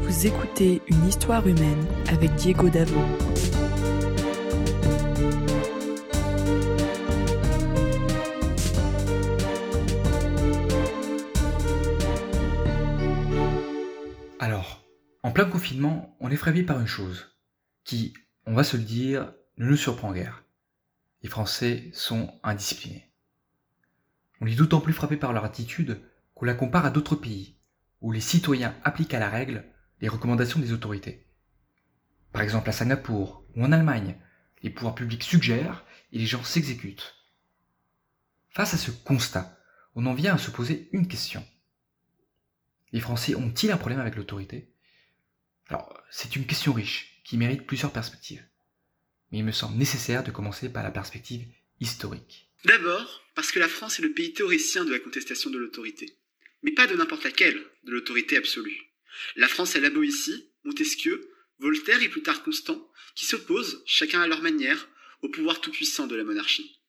Vous écoutez une histoire humaine avec Diego Davo. Alors, en plein confinement, on est frappé par une chose qui, on va se le dire, ne nous surprend guère. Les Français sont indisciplinés. On est d'autant plus frappé par leur attitude qu'on la compare à d'autres pays, où les citoyens appliquent à la règle les recommandations des autorités. Par exemple à Singapour ou en Allemagne, les pouvoirs publics suggèrent et les gens s'exécutent. Face à ce constat, on en vient à se poser une question. Les Français ont-ils un problème avec l'autorité? Alors, c'est une question riche qui mérite plusieurs perspectives. Mais il me semble nécessaire de commencer par la perspective historique. D'abord, parce que la France est le pays théoricien de la contestation de l'autorité. Mais pas de n'importe laquelle, de l'autorité absolue. La France a la Boétie, Montesquieu, Voltaire et plus tard Constant, qui s'opposent, chacun à leur manière, au pouvoir tout-puissant de la monarchie.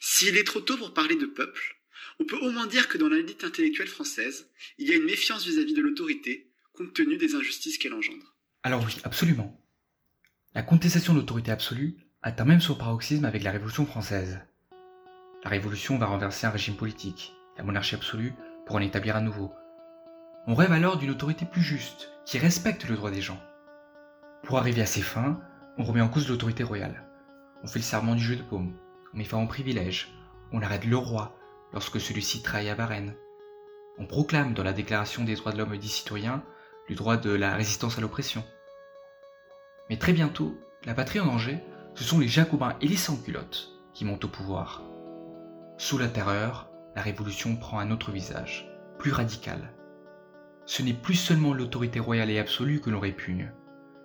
S'il est trop tôt pour parler de peuple, on peut au moins dire que dans l'élite intellectuelle française, il y a une méfiance vis-à-vis de l'autorité, compte tenu des injustices qu'elle engendre. Alors oui, absolument. La contestation de l'autorité absolue atteint même son paroxysme avec la Révolution française. La Révolution va renverser un régime politique, la monarchie absolue, pour en établir un nouveau. On rêve alors d'une autorité plus juste, qui respecte le droit des gens. Pour arriver à ces fins, on remet en cause l'autorité royale. On fait le serment du jeu de paume, on met fin au privilège, on arrête le roi lorsque celui-ci trahit à Varennes. On proclame dans la Déclaration des droits de l'homme et des citoyens le droit de la résistance à l'oppression. Mais très bientôt, la patrie en danger, ce sont les jacobins et les sans-culottes qui montent au pouvoir. Sous la terreur, la révolution prend un autre visage, plus radical. Ce n'est plus seulement l'autorité royale et absolue que l'on répugne,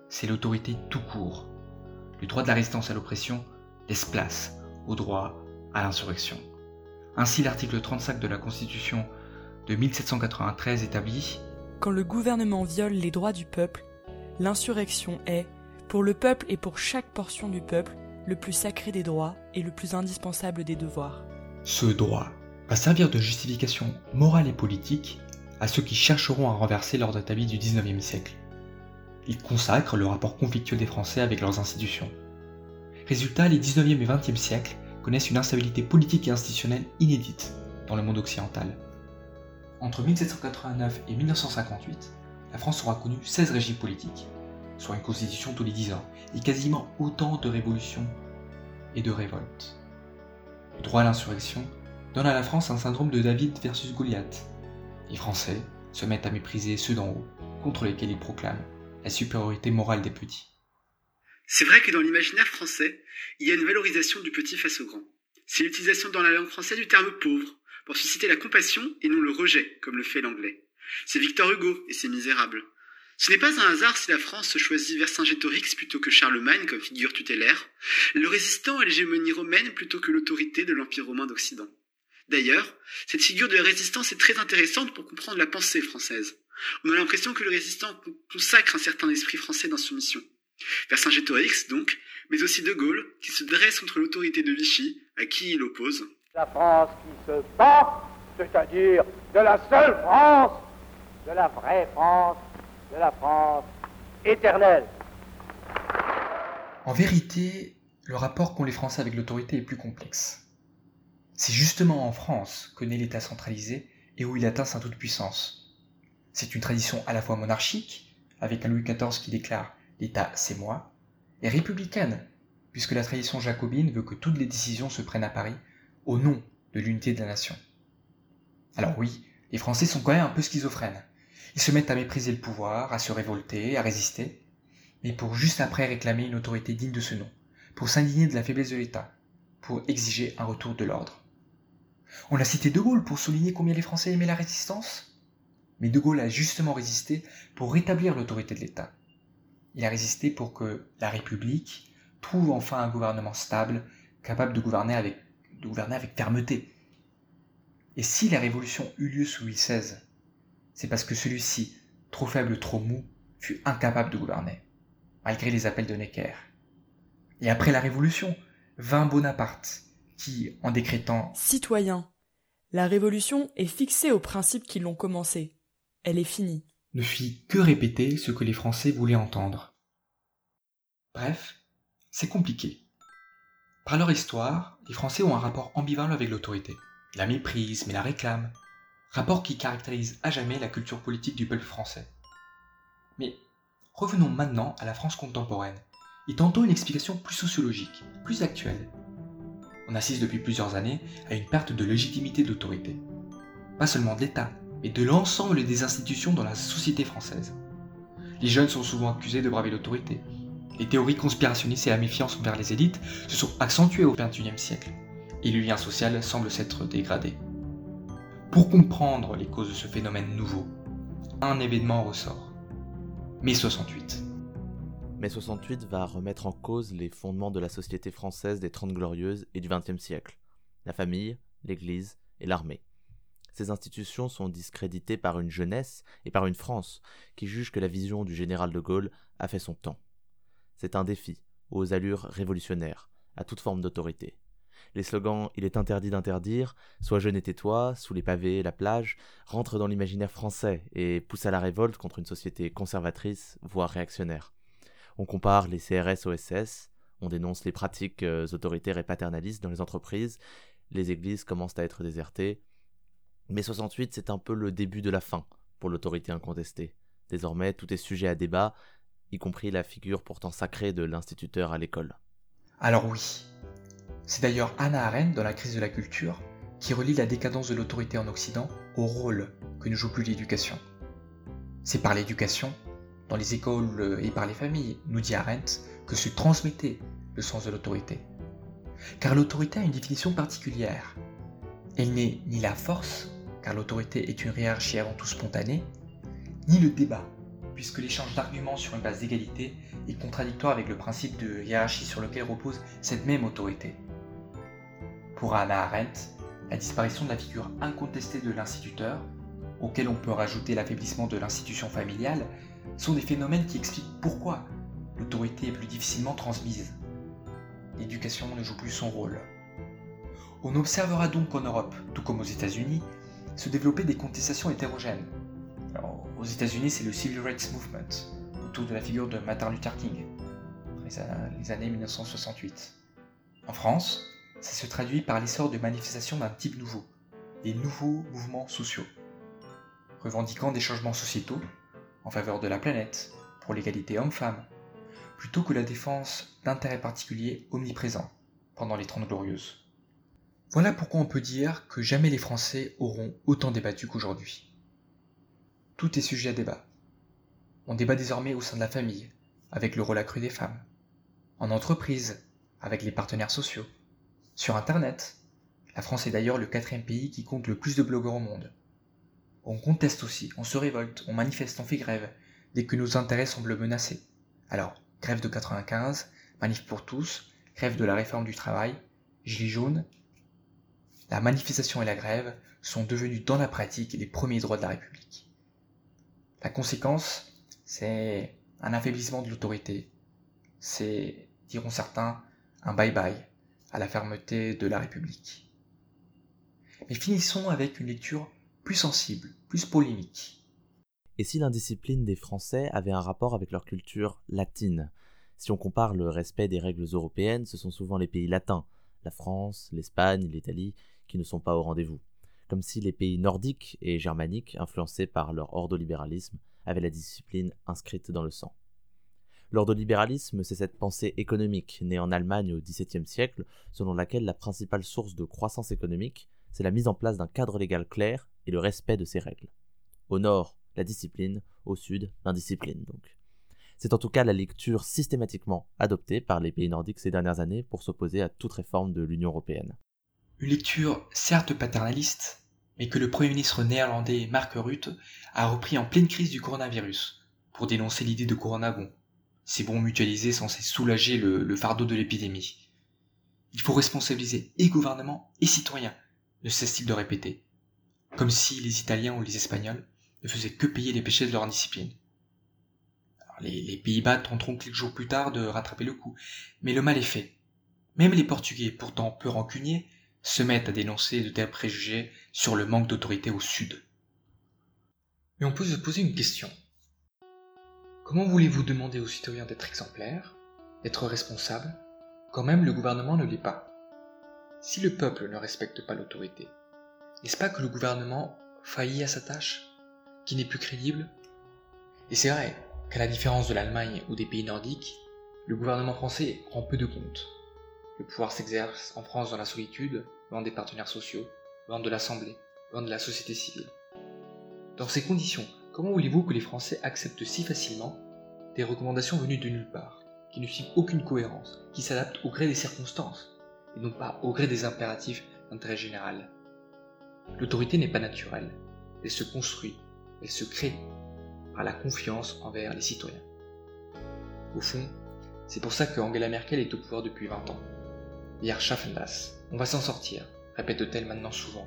c'est l'autorité tout court. Le droit de la résistance à l'oppression laisse place au droit à l'insurrection. Ainsi l'article 35 de la Constitution de 1793 établit Quand le gouvernement viole les droits du peuple, l'insurrection est, pour le peuple et pour chaque portion du peuple, le plus sacré des droits et le plus indispensable des devoirs. Ce droit va servir de justification morale et politique à ceux qui chercheront à renverser l'ordre établi du XIXe siècle. Il consacre le rapport conflictuel des Français avec leurs institutions. Résultat, les XIXe et XXe siècles connaissent une instabilité politique et institutionnelle inédite dans le monde occidental. Entre 1789 et 1958, la France aura connu 16 régimes politiques, soit une constitution tous les 10 ans, et quasiment autant de révolutions et de révoltes. Le droit à l'insurrection donne à la France un syndrome de David versus Goliath. Les Français se mettent à mépriser ceux d'en haut, contre lesquels ils proclament la supériorité morale des petits. C'est vrai que dans l'imaginaire français, il y a une valorisation du petit face au grand. C'est l'utilisation dans la langue française du terme pauvre, pour susciter la compassion et non le rejet, comme le fait l'anglais. C'est Victor Hugo et ses Misérables. Ce n'est pas un hasard si la France choisit Vercingétorix plutôt que Charlemagne comme figure tutélaire, le résistant à l'hégémonie romaine plutôt que l'autorité de l'Empire romain d'Occident. D'ailleurs, cette figure de la résistance est très intéressante pour comprendre la pensée française. On a l'impression que le résistant consacre un certain esprit français dans son mission. Vercingétorix, donc, mais aussi De Gaulle, qui se dresse contre l'autorité de Vichy, à qui il oppose. La France qui se bat, c'est-à-dire de la seule France, de la vraie France, de la France éternelle. En vérité, le rapport qu'ont les Français avec l'autorité est plus complexe. C'est justement en France que naît l'État centralisé et où il atteint sa toute-puissance. C'est une tradition à la fois monarchique, avec un Louis XIV qui déclare l'État c'est moi, et républicaine, puisque la tradition jacobine veut que toutes les décisions se prennent à Paris au nom de l'unité de la nation. Alors oui, les Français sont quand même un peu schizophrènes. Ils se mettent à mépriser le pouvoir, à se révolter, à résister, mais pour juste après réclamer une autorité digne de ce nom, pour s'indigner de la faiblesse de l'État, pour exiger un retour de l'ordre. On a cité De Gaulle pour souligner combien les Français aimaient la résistance, mais De Gaulle a justement résisté pour rétablir l'autorité de l'État. Il a résisté pour que la République trouve enfin un gouvernement stable, capable de gouverner avec, fermeté. Et si la révolution eut lieu sous Louis XVI, c'est parce que celui-ci, trop faible, trop mou, fut incapable de gouverner, malgré les appels de Necker. Et après la révolution, vint Bonaparte, qui, en décrétant Citoyens, la révolution est fixée aux principes qui l'ont commencée. Elle est finie. ne fit que répéter ce que les Français voulaient entendre. Bref, c'est compliqué. Par leur histoire, les Français ont un rapport ambivalent avec l'autorité. La méprise, mais la réclame. Rapport qui caractérise à jamais la culture politique du peuple français. Mais revenons maintenant à la France contemporaine, et tentons une explication plus sociologique, plus actuelle. On assiste depuis plusieurs années à une perte de légitimité d'autorité. Pas seulement de l'État, mais de l'ensemble des institutions dans la société française. Les jeunes sont souvent accusés de braver l'autorité. Les théories conspirationnistes et la méfiance envers les élites se sont accentuées au XXIe siècle, et le lien social semble s'être dégradé. Pour comprendre les causes de ce phénomène nouveau, un événement ressort. Mai 68. Mai 68 va remettre en cause les fondements de la société française des Trente Glorieuses et du XXe siècle, la famille, l'Église et l'armée. Ces institutions sont discréditées par une jeunesse et par une France qui juge que la vision du général de Gaulle a fait son temps. C'est un défi aux allures révolutionnaires, à toute forme d'autorité. Les slogans Il est interdit d'interdire, Sois jeune et tais-toi, Sous les pavés, la plage, rentrent dans l'imaginaire français et poussent à la révolte contre une société conservatrice, voire réactionnaire. On compare les CRS au SS, on dénonce les pratiques euh, autoritaires et paternalistes dans les entreprises, les églises commencent à être désertées, mais 68, c'est un peu le début de la fin pour l'autorité incontestée. Désormais, tout est sujet à débat, y compris la figure pourtant sacrée de l'instituteur à l'école. Alors oui. C'est d'ailleurs Hannah Arendt dans La crise de la culture qui relie la décadence de l'autorité en Occident au rôle que ne joue plus l'éducation. C'est par l'éducation, dans les écoles et par les familles, nous dit Arendt, que se transmettait le sens de l'autorité. Car l'autorité a une définition particulière. Elle n'est ni la force, car l'autorité est une hiérarchie avant tout spontanée, ni le débat, puisque l'échange d'arguments sur une base d'égalité est contradictoire avec le principe de hiérarchie sur lequel repose cette même autorité. Pour Anna Arendt, la disparition de la figure incontestée de l'instituteur, auquel on peut rajouter l'affaiblissement de l'institution familiale, sont des phénomènes qui expliquent pourquoi l'autorité est plus difficilement transmise. L'éducation ne joue plus son rôle. On observera donc qu'en Europe, tout comme aux États-Unis, se développer des contestations hétérogènes. aux États-Unis, c'est le Civil Rights Movement, autour de la figure de Martin Luther King, les années 1968. En France, ça se traduit par l'essor de manifestations d'un type nouveau, des nouveaux mouvements sociaux, revendiquant des changements sociétaux en faveur de la planète, pour l'égalité homme-femme, plutôt que la défense d'intérêts particuliers omniprésents pendant les Trente Glorieuses. Voilà pourquoi on peut dire que jamais les Français auront autant débattu qu'aujourd'hui. Tout est sujet à débat. On débat désormais au sein de la famille, avec le rôle accru des femmes, en entreprise, avec les partenaires sociaux, sur Internet. La France est d'ailleurs le quatrième pays qui compte le plus de blogueurs au monde. On conteste aussi, on se révolte, on manifeste, on fait grève, dès que nos intérêts semblent menacés. Alors, grève de 95, manif pour tous, grève de la réforme du travail, gilets jaunes, la manifestation et la grève sont devenus dans la pratique les premiers droits de la République. La conséquence, c'est un affaiblissement de l'autorité. C'est, diront certains, un bye-bye à la fermeté de la République. Mais finissons avec une lecture plus sensible, plus polémique. Et si l'indiscipline des Français avait un rapport avec leur culture latine? Si on compare le respect des règles européennes, ce sont souvent les pays latins, la France, l'Espagne, l'Italie, qui ne sont pas au rendez-vous, comme si les pays nordiques et germaniques, influencés par leur ordolibéralisme, avaient la discipline inscrite dans le sang. L'ordolibéralisme, c'est cette pensée économique née en Allemagne au XVIIe siècle, selon laquelle la principale source de croissance économique, c'est la mise en place d'un cadre légal clair et le respect de ses règles. Au nord, la discipline, au sud, l'indiscipline donc. C'est en tout cas la lecture systématiquement adoptée par les pays nordiques ces dernières années pour s'opposer à toute réforme de l'Union européenne. Une lecture certes paternaliste, mais que le Premier ministre néerlandais Mark Rutte a repris en pleine crise du coronavirus, pour dénoncer l'idée de Corona bon. Ces bons mutualisés censés soulager le, le fardeau de l'épidémie. Il faut responsabiliser et gouvernement et citoyens, ne cesse-t-il de répéter. Comme si les Italiens ou les Espagnols ne faisaient que payer les péchés de leur indiscipline. les, les Pays-Bas tenteront quelques jours plus tard de rattraper le coup, mais le mal est fait. Même les Portugais, pourtant peu rancuniers, se mettent à dénoncer de tels préjugés sur le manque d'autorité au Sud. Mais on peut se poser une question. Comment voulez-vous demander aux citoyens d'être exemplaires, d'être responsables, quand même le gouvernement ne l'est pas? Si le peuple ne respecte pas l'autorité, n'est-ce pas que le gouvernement faillit à sa tâche, qui n'est plus crédible? Et c'est vrai qu'à la différence de l'Allemagne ou des pays nordiques, le gouvernement français rend peu de compte. Le pouvoir s'exerce en France dans la solitude, loin des partenaires sociaux, loin de l'Assemblée, loin de la société civile. Dans ces conditions, comment voulez-vous que les Français acceptent si facilement des recommandations venues de nulle part, qui ne suivent aucune cohérence, qui s'adaptent au gré des circonstances, et non pas au gré des impératifs d'intérêt général? L'autorité n'est pas naturelle, elle se construit, elle se crée par la confiance envers les citoyens. Au fond, c'est pour ça que Angela Merkel est au pouvoir depuis 20 ans. Hier schaffen das, on va s'en sortir, répète-t-elle maintenant souvent,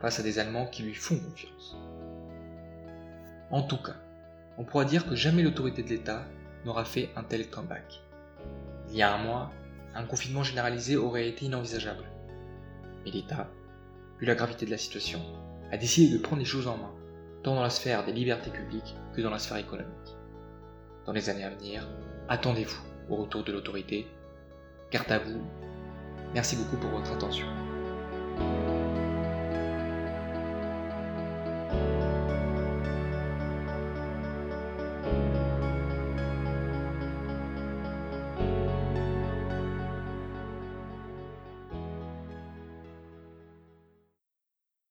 face à des Allemands qui lui font confiance. En tout cas, on pourra dire que jamais l'autorité de l'État n'aura fait un tel comeback. Il y a un mois, un confinement généralisé aurait été inenvisageable. Mais l'État, vu la gravité de la situation, a décidé de prendre les choses en main, tant dans la sphère des libertés publiques que dans la sphère économique. Dans les années à venir, attendez-vous au retour de l'autorité. Garde à vous. Merci beaucoup pour votre attention.